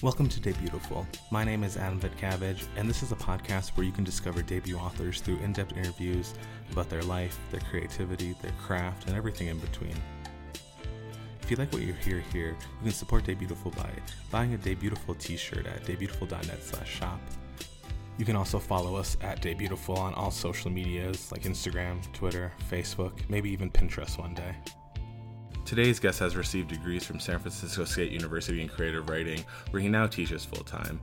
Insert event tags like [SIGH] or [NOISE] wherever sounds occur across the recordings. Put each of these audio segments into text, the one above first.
Welcome to Debutiful. My name is Adam Vitcavage, and this is a podcast where you can discover debut authors through in depth interviews about their life, their creativity, their craft, and everything in between. If you like what you hear here, you can support Debutiful by buying a Debutiful t shirt at debutiful.net slash shop. You can also follow us at Debutiful on all social medias like Instagram, Twitter, Facebook, maybe even Pinterest one day. Today's guest has received degrees from San Francisco State University in creative writing, where he now teaches full time.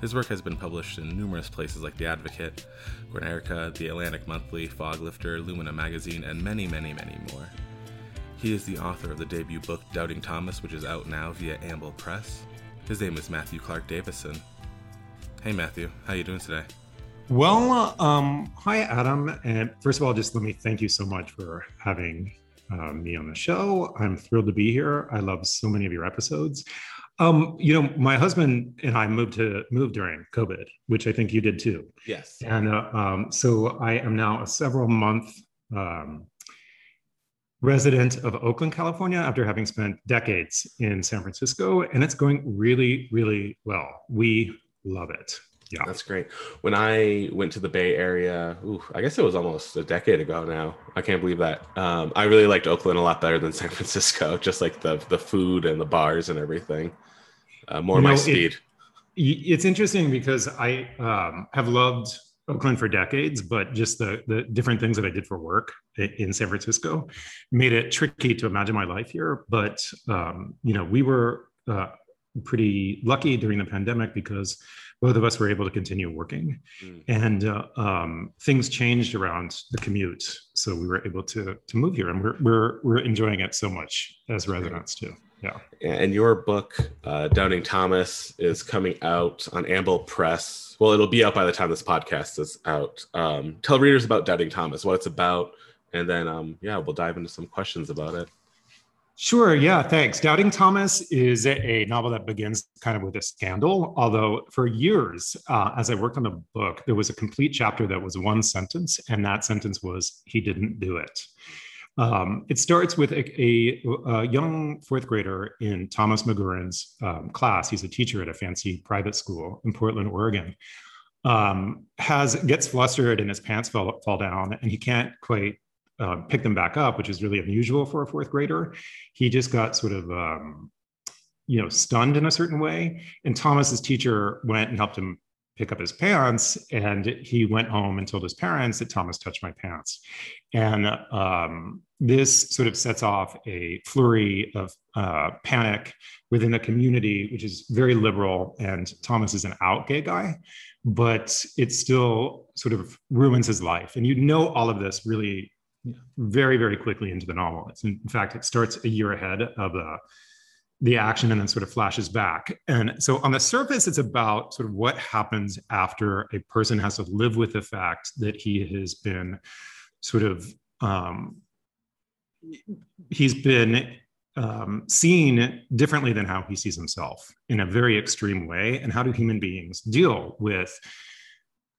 His work has been published in numerous places like The Advocate, Guernica, The Atlantic Monthly, Foglifter, Lumina Magazine, and many, many, many more. He is the author of the debut book Doubting Thomas, which is out now via Amble Press. His name is Matthew Clark Davison. Hey Matthew, how you doing today? Well, um, hi Adam, and first of all, just let me thank you so much for having uh, me on the show. I'm thrilled to be here. I love so many of your episodes. Um, you know, my husband and I moved to move during COVID, which I think you did too. Yes. And uh, um, so I am now a several month um, resident of Oakland, California, after having spent decades in San Francisco, and it's going really, really well. We love it. Yeah. That's great. When I went to the Bay Area, ooh, I guess it was almost a decade ago now. I can't believe that. Um, I really liked Oakland a lot better than [LAUGHS] San Francisco, just like the the food and the bars and everything. Uh, more you know, my speed. It, it's interesting because I um, have loved Oakland for decades, but just the the different things that I did for work in San Francisco made it tricky to imagine my life here. But um, you know, we were uh, pretty lucky during the pandemic because both of us were able to continue working. Mm. and uh, um, things changed around the commute so we were able to to move here and we're we're, we're enjoying it so much as residents too. Yeah. And your book uh, doubting thomas is coming out on amble press. Well it'll be out by the time this podcast is out. Um, tell readers about Doubting thomas what it's about and then um, yeah we'll dive into some questions about it Sure. Yeah. Thanks. Doubting Thomas is a novel that begins kind of with a scandal. Although for years, uh, as I worked on the book, there was a complete chapter that was one sentence, and that sentence was "He didn't do it." Um, it starts with a, a, a, young fourth grader in Thomas McGurran's um, class. He's a teacher at a fancy private school in Portland, Oregon. Um, has gets flustered and his pants fall, fall down, and he can't quite uh, pick them back up, which is really unusual for a fourth grader. He just got sort of, um, you know, stunned in a certain way. And Thomas's teacher went and helped him pick up his pants, and he went home and told his parents that Thomas touched my pants. And um, this sort of sets off a flurry of uh, panic within the community, which is very liberal. And Thomas is an out gay guy, but it still sort of ruins his life. And you know all of this really very, very quickly into the novel. It's in fact, it starts a year ahead of the the action and then sort of flashes back. And so on the surface, it's about sort of what happens after a person has to live with the fact that he has been sort of um, he's been um, seen differently than how he sees himself in a very extreme way. And how do human beings deal with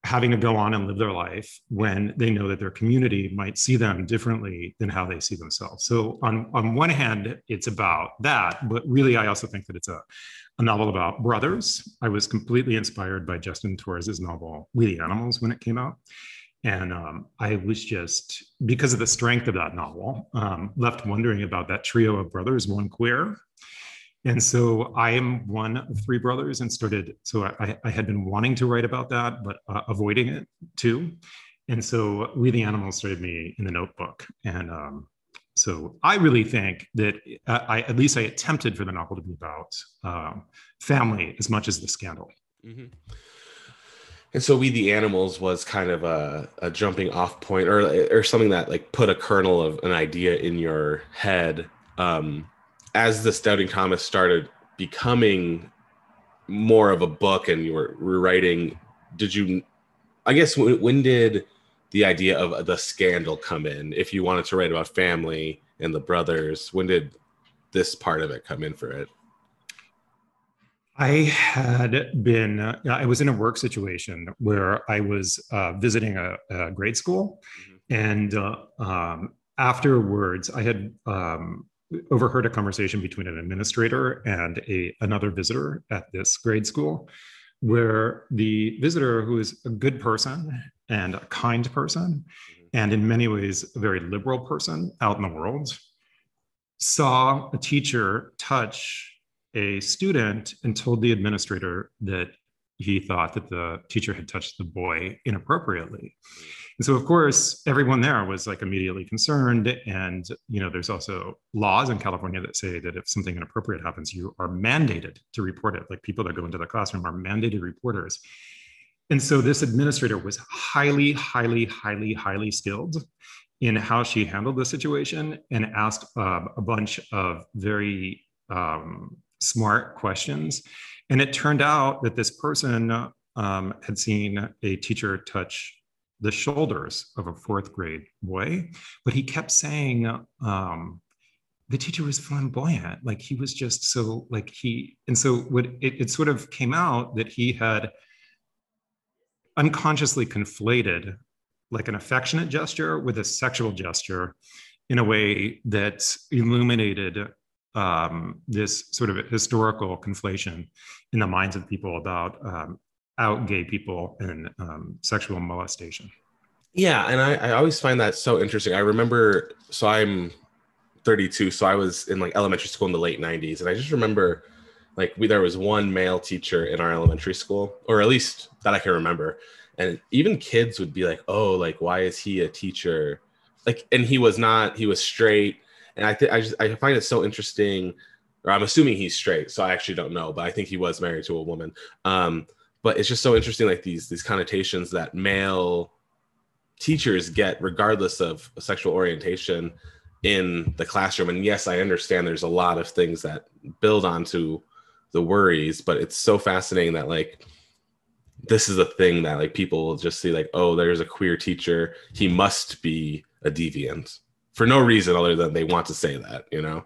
having to go on and live their life when they know that their community might see them differently than how they see themselves. So on, on one hand, it's about that, but really I also think that it's a, a novel about brothers. I was completely inspired by Justin Torres's novel We the Animals when it came out. And um, I was just, because of the strength of that novel, um, left wondering about that trio of brothers, one queer, and so I am one of three brothers and started, so I, I had been wanting to write about that, but uh, avoiding it too. And so We the Animals started me in the notebook. And um, so I really think that uh, I, at least I attempted for the novel to be about um, family as much as the scandal. Mm-hmm. And so We the Animals was kind of a, a jumping off point or, or something that like put a kernel of an idea in your head. Um, as the doubting thomas started becoming more of a book and you were rewriting did you i guess when, when did the idea of the scandal come in if you wanted to write about family and the brothers when did this part of it come in for it I had been, I was in a work situation where I was uh, visiting a, a, grade school. Mm-hmm. And uh, um, afterwards, I had um, overheard a conversation between an administrator and a another visitor at this grade school, where the visitor, who is a good person and a kind person, mm-hmm. and in many ways a very liberal person out in the world, saw a teacher touch a student and told the administrator that he thought that the teacher had touched the boy inappropriately. Mm-hmm. And so, of course, everyone there was like immediately concerned. And, you know, there's also laws in California that say that if something inappropriate happens, you are mandated to report it. Like people that go into the classroom are mandated reporters. And so this administrator was highly, highly, highly, highly skilled in how she handled the situation and asked uh, a bunch of very um, smart questions. And it turned out that this person um, had seen a teacher touch the shoulders of a fourth grade boy, but he kept saying um, the teacher was flamboyant. Like he was just so like he, and so what it, it sort of came out that he had unconsciously conflated like an affectionate gesture with a sexual gesture in a way that illuminated um, this sort of historical conflation in the minds of people about um, out gay people and um, sexual molestation. Yeah, and I, I always find that so interesting. I remember, so I'm 32, so I was in like elementary school in the late 90s, and I just remember like we there was one male teacher in our elementary school, or at least that I can remember, and even kids would be like, "Oh, like why is he a teacher?" Like, and he was not. He was straight, and I think I just I find it so interesting. Or I'm assuming he's straight, so I actually don't know, but I think he was married to a woman. Um, but it's just so interesting like these these connotations that male teachers get regardless of sexual orientation in the classroom. And yes i understand there's a lot of things that build onto the worries but it's so fascinating that like this is a thing that like people will just see like oh there's a queer teacher. He must be a deviant for no reason other than they want to say that you know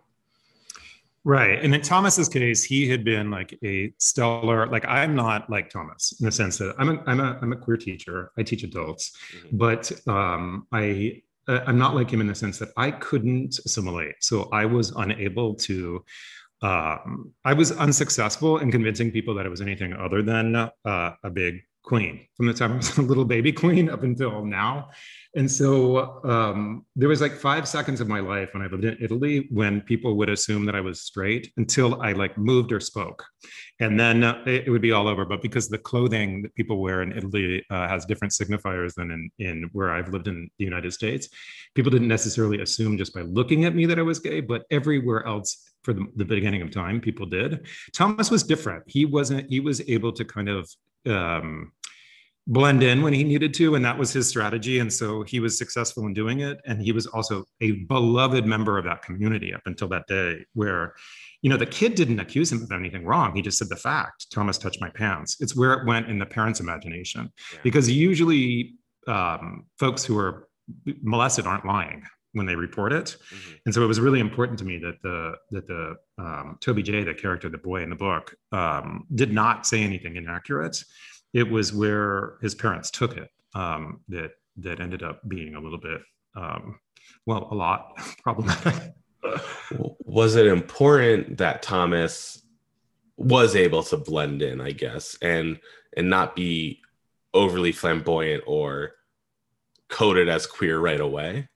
Right. And in Thomas's case, he had been like a stellar, like I'm not like Thomas in the sense that I'm a, I'm a, I'm a queer teacher. I teach adults, mm-hmm. but um, I, uh, I'm not like him in the sense that I couldn't assimilate. So I was unable to, um, I was unsuccessful in convincing people that it was anything other than uh, a big queen from the time I was a little baby queen up until now. And so um, there was like five seconds of my life when I lived in Italy when people would assume that I was straight until I like moved or spoke. And then uh, it, would be all over. But because the clothing that people wear in Italy uh, has different signifiers than in, in where I've lived in the United States, people didn't necessarily assume just by looking at me that I was gay, but everywhere else for the, the beginning of time, people did. Thomas was different. He wasn't, he was able to kind of, um, blend in when he needed to and that was his strategy and so he was successful in doing it and he was also a beloved member of that community up until that day where you know the kid didn't accuse him of anything wrong he just said the fact thomas touched my pants it's where it went in the parents imagination yeah. because usually um, folks who are molested aren't lying when they report it. Mm-hmm. and so it was really important to me that the that the um, toby j the character the boy in the book um, did not say anything inaccurate. It was where his parents took it um, that that ended up being a little bit um, well a lot [LAUGHS] problematic. Was it important that thomas was able to blend in i guess and and not be overly flamboyant or coded as queer right away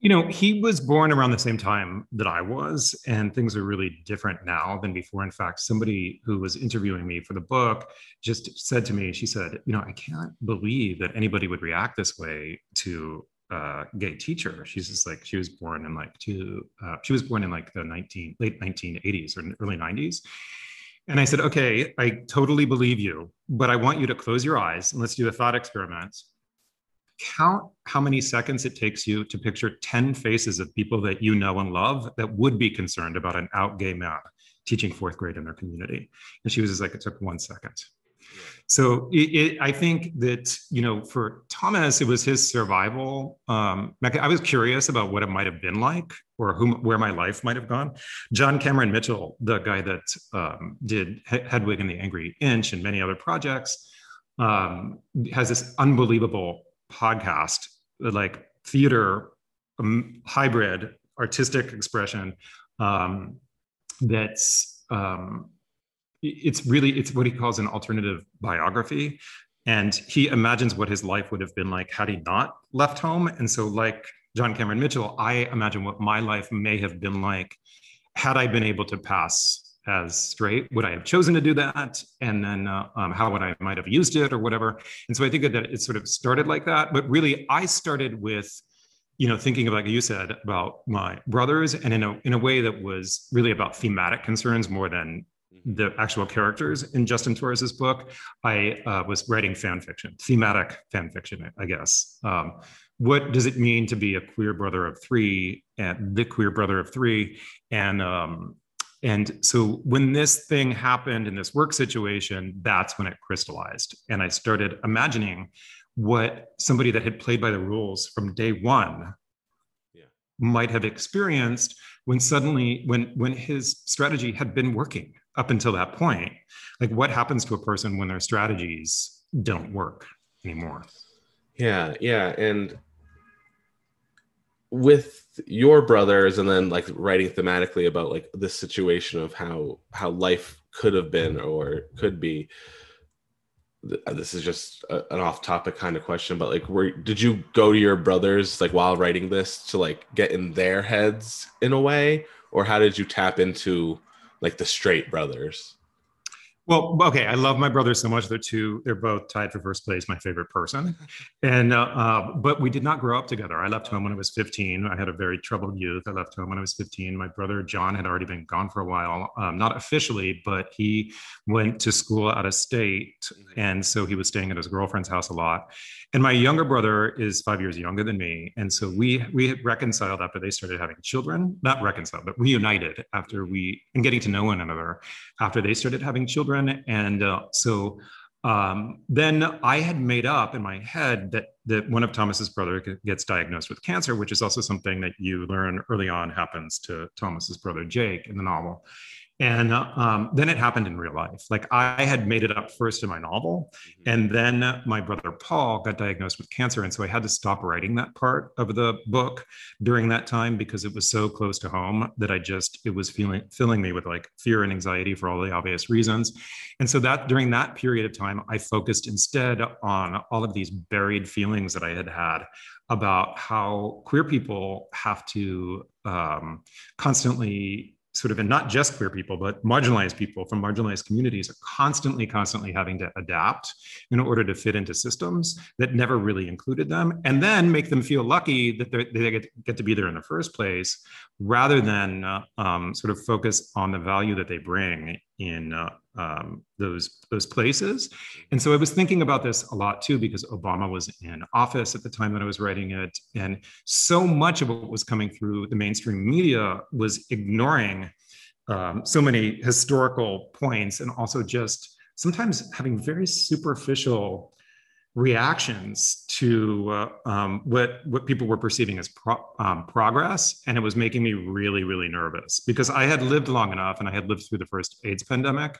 you know, he was born around the same time that I was, and things are really different now than before. In fact, somebody who was interviewing me for the book just said to me, she said, You know, I can't believe that anybody would react this way to a gay teacher. She's just like, she was born in like two, uh, she was born in like the 19, late 1980s or early 90s. And I said, Okay, I totally believe you, but I want you to close your eyes and let's do a thought experiment count how many seconds it takes you to picture 10 faces of people that you know and love that would be concerned about an out gay man teaching fourth grade in their community. And she was just like, it took one second. So it, it, I think that, you know, for Thomas, it was his survival. Um, I was curious about what it might have been like or whom, where my life might have gone. John Cameron Mitchell, the guy that um, did Hedwig and the Angry Inch and many other projects, um, has this unbelievable podcast, like theater um, hybrid artistic expression um, that's um, it's really it's what he calls an alternative biography. And he imagines what his life would have been like had he not left home. And so like john cameron mitchell i imagine what my life may have been like had i been able to pass as straight would i have chosen to do that and then uh, um, how would i might have used it or whatever and so i think that it sort of started like that but really i started with you know, thinking about, like you said, about my brothers and in a, in a way that was really about thematic concerns more than mm-hmm. the actual characters in Justin Torres's book, I uh, was writing fan fiction, thematic fan fiction, I guess. Um, what does it mean to be a queer brother of three and the queer brother of three? And um, and so when this thing happened in this work situation, that's when it crystallized, and I started imagining what somebody that had played by the rules from day one yeah. might have experienced when suddenly when when his strategy had been working up until that point. Like what happens to a person when their strategies don't work anymore? Yeah yeah. And with your brothers and then like writing thematically about like this situation of how how life could have been or could be. Uh, this is just a, an off-topic kind of question but like where did you go to your brothers like while writing this to like get in their heads in a way? Or how did you tap into like the straight brothers well, okay, I love my brothers so much. They're two. They're both tied for first place. My favorite person, and uh, uh, but we did not grow up together. I left home when I was 15. I had a very troubled youth. I left home when I was 15. My brother John had already been gone for a while, um, not officially, but he went to school out of state, and so he was staying at his girlfriend's house a lot. And my younger brother is five years younger than me, and so we we reconciled after they started having children. Not reconciled, but reunited after we and getting to know one another after they started having children. And uh, so um, then I had made up in my head that that one of Thomas's brother gets diagnosed with cancer, which is also something that you learn early on happens to Thomas's brother Jake in the novel. And um, then it happened in real life. Like I had made it up first in my novel, mm-hmm. and then my brother Paul got diagnosed with cancer. And so I had to stop writing that part of the book during that time because it was so close to home that I just, it was feeling, filling me with like fear and anxiety for all the obvious reasons. And so that during that period of time, I focused instead on all of these buried feelings that I had had about how queer people have to um, constantly sort of, and not just queer people, but marginalized people from marginalized communities are constantly, constantly having to adapt in order to fit into systems that never really included them, and then make them feel lucky that they get, get to be there in the first place, rather than uh, um, sort of focus on the value that they bring in uh, um, those those places. And so I was thinking about this a lot too because Obama was in office at the time that I was writing it, and so much of what was coming through the mainstream media was ignoring um, so many historical points, and also just sometimes having very superficial reactions to uh, um, what what people were perceiving as pro- um, progress, and it was making me really really nervous because I had lived long enough and I had lived through the first AIDS pandemic.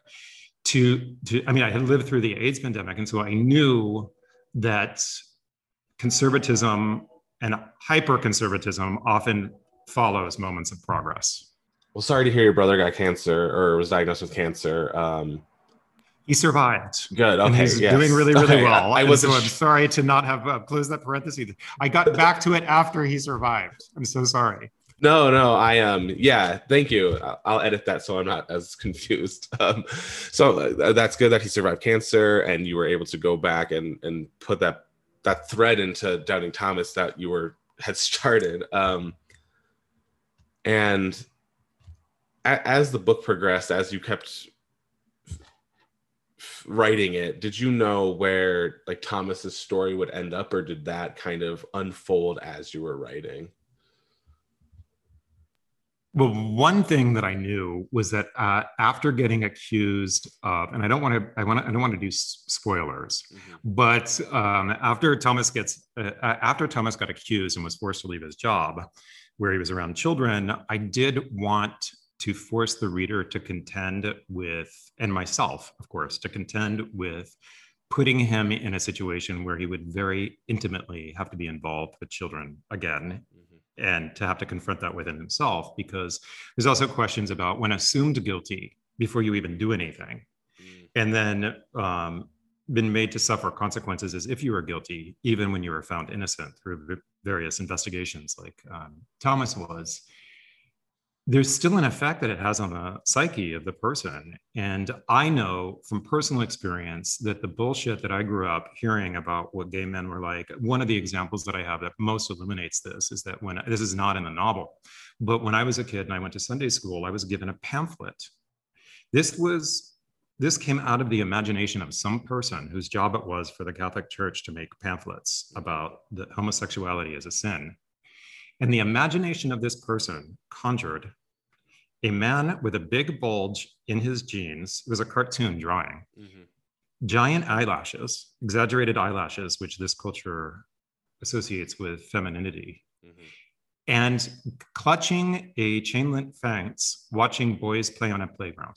To, to I mean, I had lived through the AIDS pandemic, and so I knew that conservatism and hyper conservatism often follows moments of progress. Well, sorry to hear your brother got cancer or was diagnosed with cancer. Um, he survived. Good. Okay. And he's yes. doing really, [LAUGHS] really okay. well. I, I was. So I'm sorry to not have uh, closed that parenthesis. I got [LAUGHS] back to it after he survived. I'm so sorry. No, no, I um, yeah, thank you. I'll edit that so I'm not as [LAUGHS] confused. Um, so uh, that's good that he survived cancer and you were able to go back and and put that that thread into Doubting Thomas that you were had started. Um, and a, as the book progressed, as you kept writing it did you know where like thomas's story would end up or did that kind of unfold as you were writing well one thing that i knew was that uh, after getting accused of and i don't want to i want to i don't want to do spoilers mm-hmm. but um, after thomas gets uh, after thomas got accused and was forced to leave his job where he was around children i did want to force the reader to contend with, and myself, of course, to contend with putting him in a situation where he would very intimately have to be involved with children again. Mm-hmm. and to have to confront that within himself because there's also questions about when assumed guilty before you even do anything mm. and then um, been made to suffer consequences as if you were guilty even when you were found innocent through various investigations like um, thomas was there's still an effect that it has on the psyche of the person. And I know from personal experience that the bullshit that I grew up hearing about what gay men were like, one of the examples that I have that most illuminates this is that when this is not in the novel, but when I was a kid and I went to Sunday school, I was given a pamphlet. This was this came out of the imagination of some person whose job it was for the Catholic Church to make pamphlets about that homosexuality as a sin. And the imagination of this person conjured a man with a big bulge in his jeans. It was a cartoon drawing. Mm-hmm. Giant eyelashes, exaggerated eyelashes, which this culture associates with femininity. Mm-hmm. And clutching a chain link fence, watching boys play on a playground.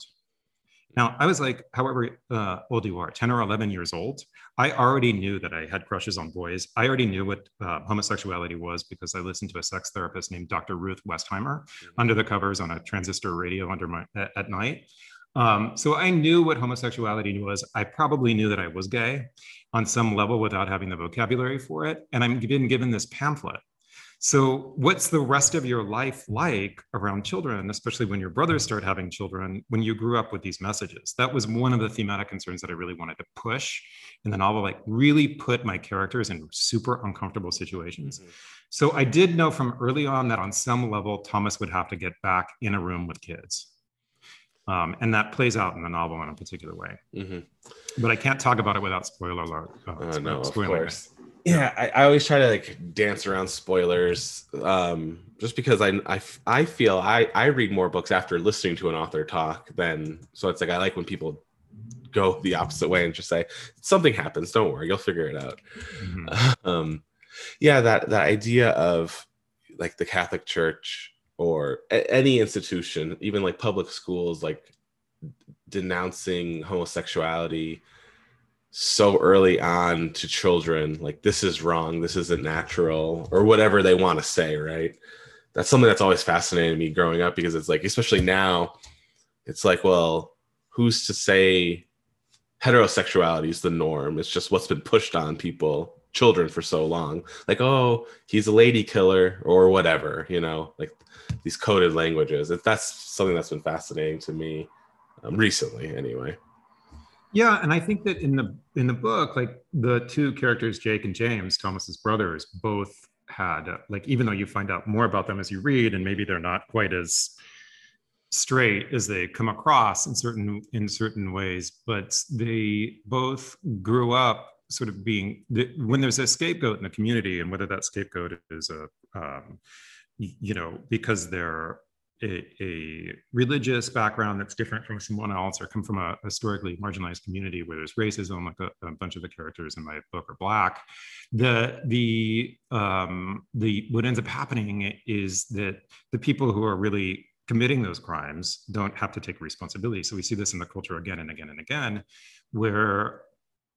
Now, I was like, however uh, old you are, 10 or 11 years old, I already knew that I had crushes on boys. I already knew what uh, homosexuality was because I listened to a sex therapist named Dr. Ruth Westheimer mm-hmm. under the covers on a transistor radio under my at, at night. Um, so I knew what homosexuality was. I probably knew that I was gay on some level without having the vocabulary for it. And I'm been given this pamphlet so, what's the rest of your life like around children, especially when your brothers start having children, when you grew up with these messages? That was one of the thematic concerns that I really wanted to push in the novel, like really put my characters in super uncomfortable situations. Mm-hmm. So, I did know from early on that on some level, Thomas would have to get back in a room with kids. Um, and that plays out in the novel in a particular way. Mm-hmm. But I can't talk about it without spoiler alert. Uh, uh, no, course yeah I, I, always try to like dance around spoilers um just because I, I i feel i i read more books after listening to an author talk than so it's like i like when people go the opposite way and just say something happens don't worry you'll figure it out mm-hmm. [LAUGHS] um yeah that that idea of like the catholic church or a- any institution even like public schools like denouncing homosexuality so early on to children like this is wrong this isn't natural or whatever they want to say right? That's something that's always fascinated me growing up because it's like especially now it's like well who's to say heterosexuality is the norm? It's just what's been pushed on people children for so long. Like oh he's a lady killer or whatever you know like these coded languages. That's something that's been fascinating to me um, recently anyway yeah, and I think that in the in the book, like the two characters, Jake and James, Thomas's brothers, both had like even though you find out more about them as you read, and maybe they're not quite as straight as they come across in certain in certain ways, but they both grew up sort of being when there's a scapegoat in the community, and whether that scapegoat is a um, you know because they're a, a, religious background that's different from someone else or come from a historically marginalized community where there's racism like a, a bunch of the characters in my book are black the the um, the what ends up happening is that the people who are really committing those crimes don't have to take responsibility so we see this in the culture again and again and again where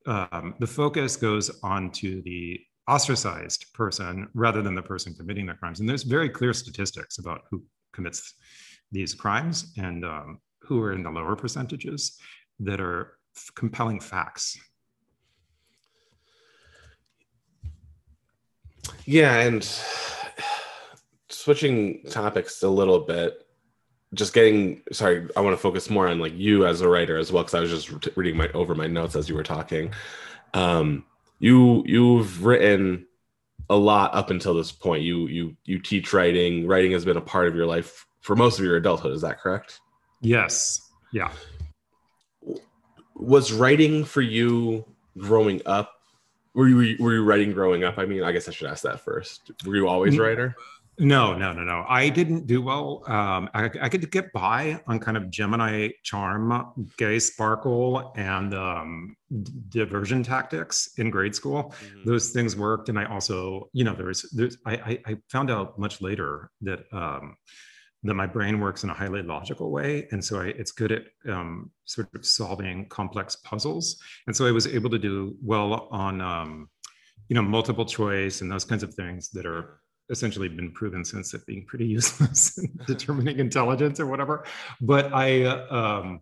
um, the focus goes on to the ostracized person rather than the person committing the crimes. And there's very clear statistics about who commits these crimes and um, who are in the lower percentages that are compelling facts. Yeah, and switching topics a little bit, just getting sorry, I want to focus more on like you as a writer as well because I was just reading my over my notes as you were talking. Um, you you've written a lot up until this point. You you you teach writing. Writing has been a part of your life for most of your adulthood. Is that correct? Yes. Yeah. Was writing for you growing up? Were you were you writing growing up? I mean, I guess I should ask that first. Were you always a mm. writer? No, no, no, no. I didn't do well. Um, I, I could get by on kind of Gemini charm, gay sparkle, and um, diversion tactics in grade school. Mm-hmm. Those things worked, and I also, you know, there was, there's, I, I found out much later that um, that my brain works in a highly logical way, and so I, it's good at um, sort of solving complex puzzles. And so I was able to do well on, um, you know, multiple choice and those kinds of things that are essentially been proven since it being pretty [LAUGHS] useless in [LAUGHS] determining intelligence or whatever. But I, uh, um,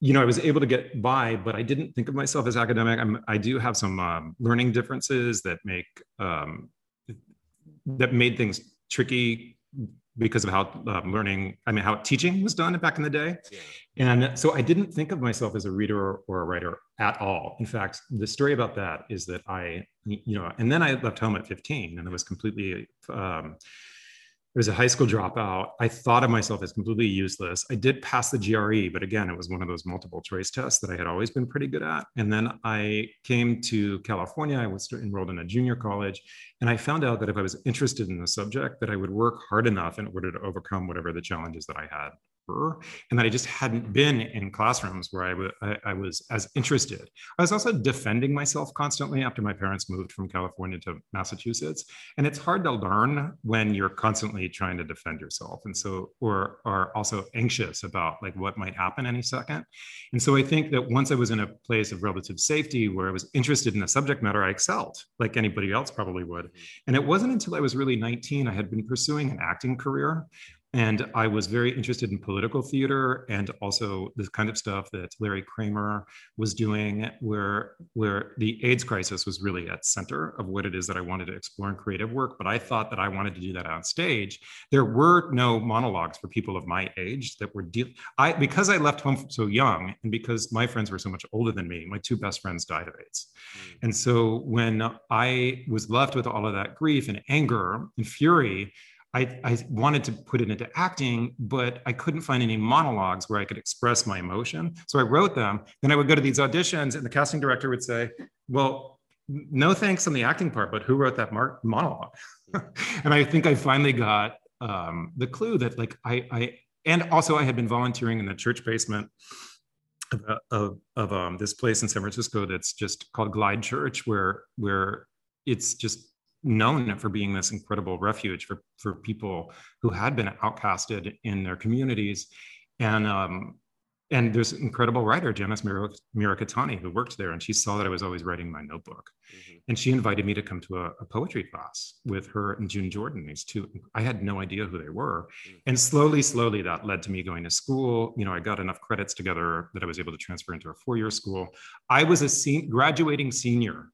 you know, I was able to get by, but I didn't think of myself as academic. I'm, I do have some um, learning differences that make um, that made things tricky because of how um, learning, I mean, how teaching was done back in the day. Yeah. And so I didn't think of myself as a reader or a writer at all. In fact, the story about that is that I, you know, and then I left home at 15 and I was completely, um, I was a high school dropout. I thought of myself as completely useless. I did pass the GRE, but again, it was one of those multiple choice tests that I had always been pretty good at. And then I came to California. I was enrolled in a junior college, and I found out that if I was interested in the subject, that I would work hard enough in order to overcome whatever the challenges that I had and that I just hadn't been in classrooms where I, w- I, I was as interested. I was also defending myself constantly after my parents moved from California to Massachusetts, and it's hard to learn when you're constantly trying to defend yourself, and so or are also anxious about like what might happen any second. And so I think that once I was in a place of relative safety where I was interested in the subject matter, I excelled like anybody else probably would. Mm-hmm. And it wasn't until I was really 19 I had been pursuing an acting career and I was very interested in political theater and also the kind of stuff that Larry Kramer was doing, where, where the AIDS crisis was really at center of what it is that I wanted to explore in creative work. But I thought that I wanted to do that on stage. There were no monologues for people of my age that were deal. I because I left home so young, and because my friends were so much older than me, my two best friends died of AIDS. Mm. And so when I was left with all of that grief and anger and fury, I, I, wanted to put it into acting, but I couldn't find any monologues where I could express my emotion. So I wrote them. Then I would go to these auditions, and the casting director would say, Well, no thanks on the acting part, but who wrote that mar- monologue? [LAUGHS] and I think I finally got um, the clue that, like, I, I, and also I had been volunteering in the church basement of, of, of um, this place in San Francisco that's just called Glide Church, where, where it's just known for being this incredible refuge for, for people who had been outcasted in their communities. And um, and there's an incredible writer, Janice Mirikitani, who worked there, and she saw that I was always writing my notebook. Mm-hmm. And she invited me to come to a, a, poetry class with her and June Jordan, these two. I had no idea who they were. Mm-hmm. And slowly, slowly, that led to me going to school. You know, I got enough credits together that I was able to transfer into a four year school. I was a se- graduating senior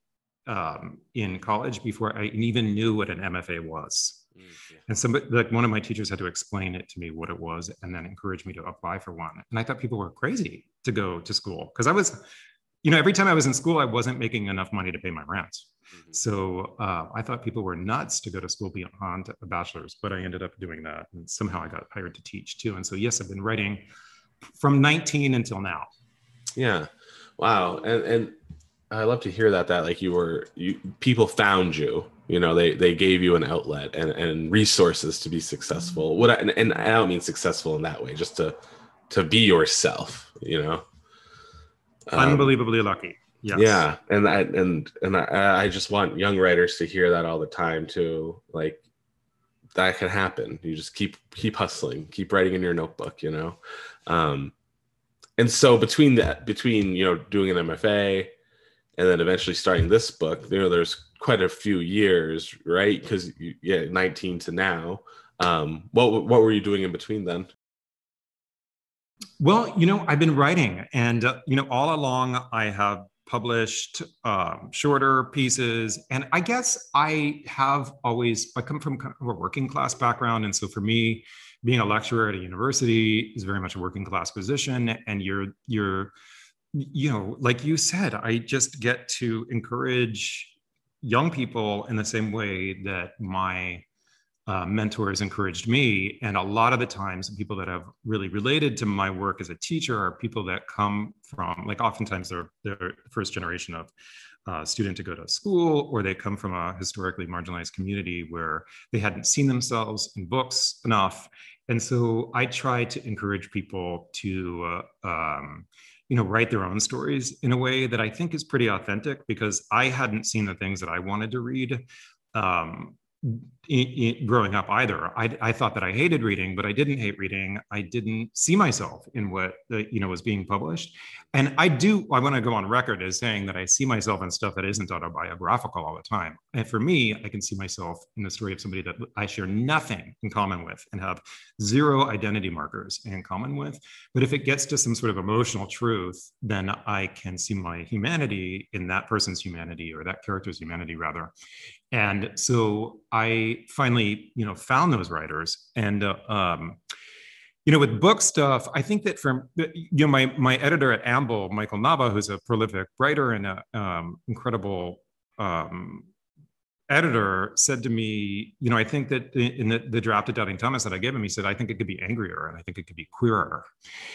um, in college before I even knew what an MFA was. Mm. And somebody, like one of my teachers had to explain it to me what it was and then encourage me to apply for one. And I thought people were crazy to go to school because I was, you know, every time I was in school, I wasn't making enough money to pay my rent. Mm-hmm. So uh, I thought people were nuts to go to school beyond a bachelor's, but I ended up doing that. And somehow I got hired to teach too. And so, yes, I've been writing from 19 until now. Yeah. Wow. And, and I love to hear that that like you were you people found you you know they they gave you an outlet and and resources to be successful. What I, and, and I don't mean successful in that way just to to be yourself you know? Um, unbelievably lucky yes. yeah and I and and I, I just want young writers to hear that all the time too like that can happen. You just keep keep hustling keep writing in your notebook you know? Um and so between that between you know doing an mfa and then eventually starting this book you know there's quite a few years right? Because yeah 19 to now. Um what what were you doing in between then? Well you know i've been writing and uh, you know all along i have published um, shorter pieces and i guess i have always i come from kind of a working class background and so for me being a lecturer at a university is very much a working class position and you're you're you know, like you said, I just get to encourage young people in the same way that my uh, mentors encouraged me. And a lot of the times, people that have really related to my work as a teacher are people that come from, like, oftentimes they're, they're first generation of uh, student to go to school, or they come from a historically marginalized community where they hadn't seen themselves in books enough. And so I try to encourage people to uh, um, you know write their own stories in a way that i think is pretty authentic because i hadn't seen the things that i wanted to read. Um, growing up either. I, I, thought that I hated reading, but I didn't hate reading. I didn't see myself in what the, you know was being published, and I do. I want to go on record as saying that I see myself in stuff that isn't autobiographical all the time. And for me, I can see myself in the story of somebody that I share nothing in common with and have zero identity markers in common with. But if it gets to some sort of emotional truth, then I can see my humanity in that person's humanity or that character's humanity rather, and so i finally you know found those writers. And uh, um, you know with book stuff i think that from you know my my editor at amble michael nava who's a prolific writer and an um, incredible um, editor said to me you know i think that in the, the draft of doubting thomas that i gave him he said i think it could be angrier and i think it could be queerer.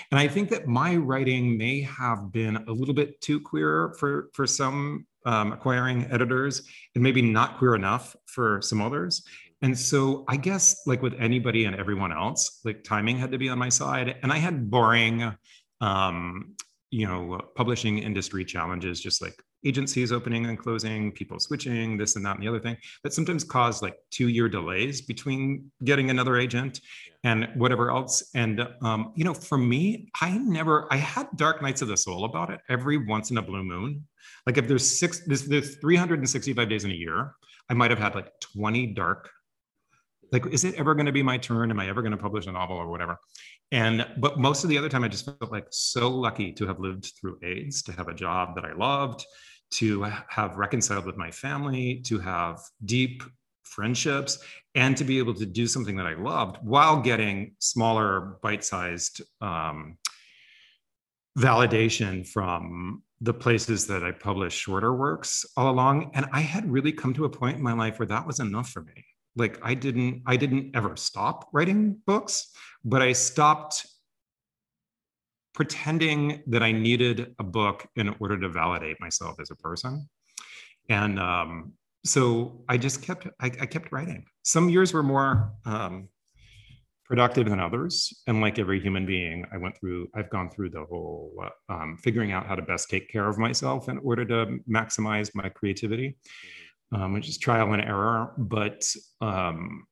And i think that my writing may have been a little bit too queer for for some um, acquiring editors and maybe not queer enough for some others. And so I guess like with anybody and everyone else, like timing had to be on my side. And I had boring, um, you know, publishing industry challenges, just like agencies opening and closing, people switching, this and that and the other thing, that sometimes cause like two year delays between getting another agent and whatever else. And, um, you know, for me, I never, I had dark nights of the soul about it every once in a blue moon. Like if there's six, there's, there's 365 days in a year, I might have had like 20 dark. Like, is it ever going to be my turn? Am I ever going to publish a novel or whatever? And but most of the other time, I just felt like so lucky to have lived through AIDS, to have a job that I loved, to have reconciled with my family, to have deep friendships, and to be able to do something that I loved while getting smaller, bite-sized um, validation from the places that I published shorter works all along. And I had really come to a point in my life where that was enough for me. Like I didn't, I didn't ever stop writing books, but I stopped pretending that I needed a book in order to validate myself as a person. And um, so I just kept, I, I, kept writing. Some years were more um, productive than others. And like every human being, I went through, I've gone through the whole um, figuring out how to best take care of myself in order to maximize my creativity, um, which is trial and error. But, um,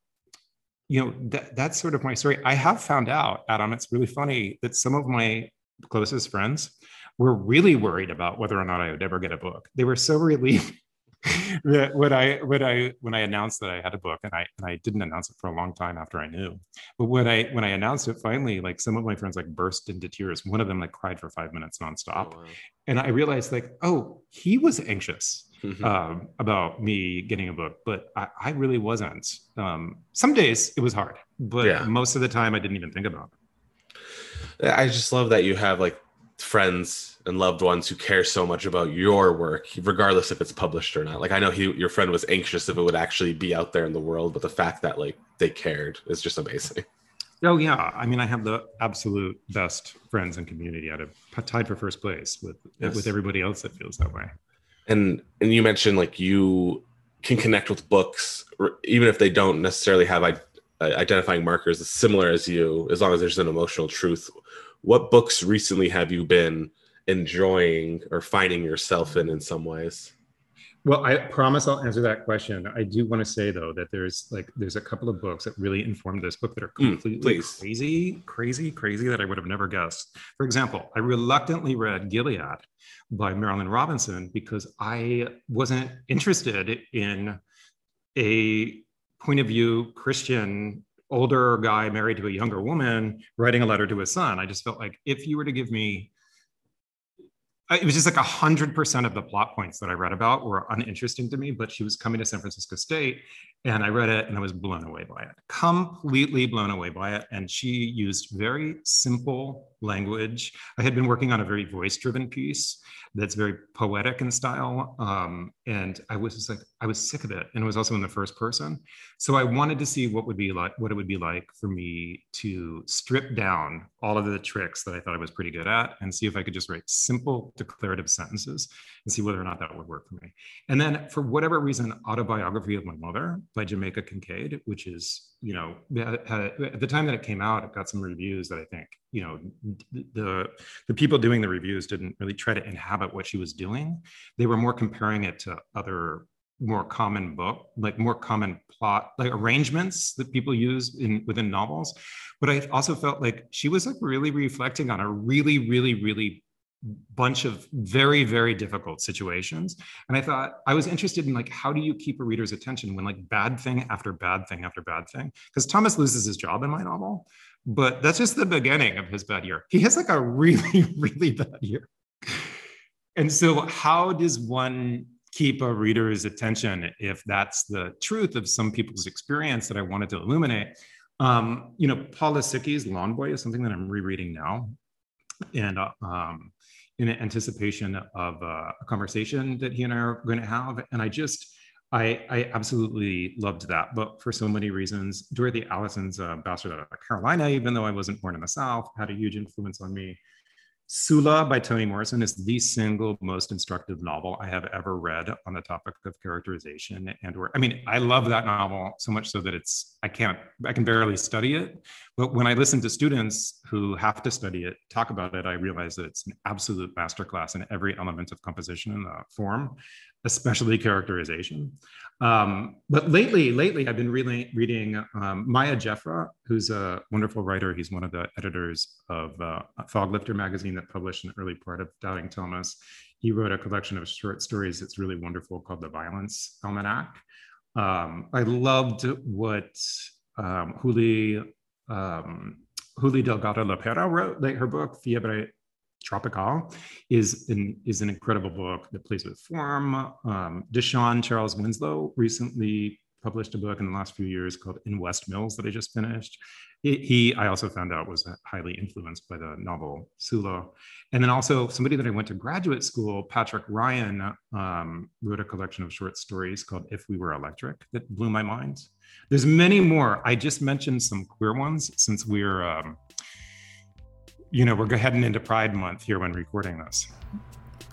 you know, that, that's sort of my story. I have found out, Adam, it's really funny that some of my closest friends were really worried about whether or not I would ever get a book. They were so [LAUGHS] relieved [LAUGHS] when I when I when I announced that I had a book, and I and I didn't announce it for a long time after I knew. But when I when I announced it finally, like some of my friends like burst into tears. One of them like cried for five minutes nonstop, oh, wow. and I realized like, oh, he was anxious. Mm-hmm. Um, about me getting a book, but I, I really wasn't. Um, some days it was hard, but yeah. most of the time I didn't even think about it. I just love that you have like friends and loved ones who care so much about your work, regardless if it's published or not. Like I know he, your friend was anxious if it would actually be out there in the world, but the fact that like they cared is just amazing. Oh yeah, I mean I have the absolute best friends and community. I'd have tied for first place with yes. with everybody else that feels that way. And and you mentioned like you can connect with books, even if they don't necessarily have I- identifying markers as similar as you, as long as there's an emotional truth. What books recently have you been enjoying or finding yourself in in some ways? Well, I promise I'll answer that question. I do want to say though that there's like there's a couple of books that really informed this book that are hmm, completely mm, crazy, crazy, crazy that I would have never guessed. For example, I reluctantly read Gilead by Marilynne Robinson because I wasn't interested in a point of view Christian older guy married to a younger woman writing a letter to his son. I just felt like if you were to give me Uh, it was just like a hundred percent of the plot points that I read about were uninteresting to me, but she was coming to San Francisco State and I read it and I was blown away by it, completely blown away by it. And she used very simple language. I had been working on a very voice driven piece that's very poetic in style. Um, and I was just like, I was sick of it. And it was also in the first person. So I wanted to see what would be like, what it would be like for me to strip down all of the tricks that I thought I was pretty good at and see if I could just write simple declarative sentences and see whether or not that would work for me. And then for whatever reason, autobiography of my mother by Jamaica Kincaid, which is, you know, at the time that it came out, it got some reviews that I think, you know, the the people doing the reviews didn't really try to inhabit what she was doing. They were more comparing it to other more common book, like more common plot, like arrangements that people use in within novels. But I also felt like she was like really reflecting on a really, really, really bunch of very very difficult situations. And i thought i was interested in like how do you keep a reader's attention when like bad thing after bad thing after bad thing? Because thomas loses his job in my novel but that's just the beginning of his bad year. He has like a really [LAUGHS] really bad year. And so how does one keep a reader's attention if that's the truth of some people's experience that i wanted to illuminate? Um, you know paul Lisicky's lawn boy is something that i'm rereading now. And uh, um, in anticipation of uh, a conversation that he and I are going to have. And I just, I, I absolutely loved that book for so many reasons. Dorothy Allison's uh, Bastard of Carolina, even though I wasn't born in the South, had a huge influence on me. Sula by Toni Morrison is the single most instructive novel I have ever read on the topic of characterization and or I mean I love that novel so much so that it's I can't I can barely study it. But when I listen to students who have to study it talk about it I realize that it's an absolute masterclass in every element of composition and the form especially characterization. Um, but lately, lately, I've been really reading um, Miah Jeffra, who's a wonderful writer. He's one of the editors of uh, Foglifter magazine that published an early part of Doubting Thomas. He wrote a collection of short stories that's really wonderful called The Violence Almanac. Um, I loved what um, Juli, um, Juli Delgado Lopera wrote, like her book, Fiebre Tropical is an, is an incredible book that plays with form. Um, De'Shawn Charles Winslow recently published a book in the last few years called In West Mills that I just finished. He, he I also found out was highly influenced by the novel Sula. And then also somebody that I went to graduate school, Patrick Ryan, um, wrote a collection of short stories called If We Were Electric that blew my mind. There's many more. I just mentioned some queer ones since we're um, you know, we're heading into Pride Month here when recording this.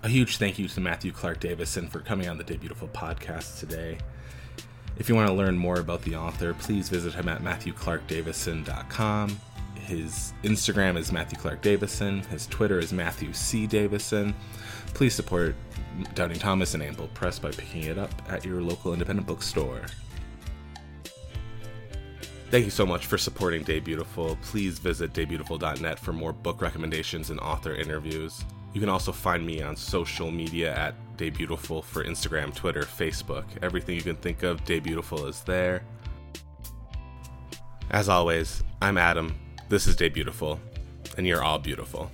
A huge thank you to Matthew Clark Davison for coming on the Debutiful podcast today. If you want to learn more about the author, please visit him at matthewclarkdavison.com. His Instagram is Matthew Clark Davison. His Twitter is Matthew C. Davison. Please support Doubting Thomas and Amble Press by picking it up at your local independent bookstore. Thank you so much for supporting Debutiful. Please visit debutiful.net for more book recommendations and author interviews. You can also find me on social media at Debutiful for Instagram, Twitter, Facebook. Everything you can think of, Debutiful is there. As always, I'm Adam. This is Debutiful, and you're all beautiful.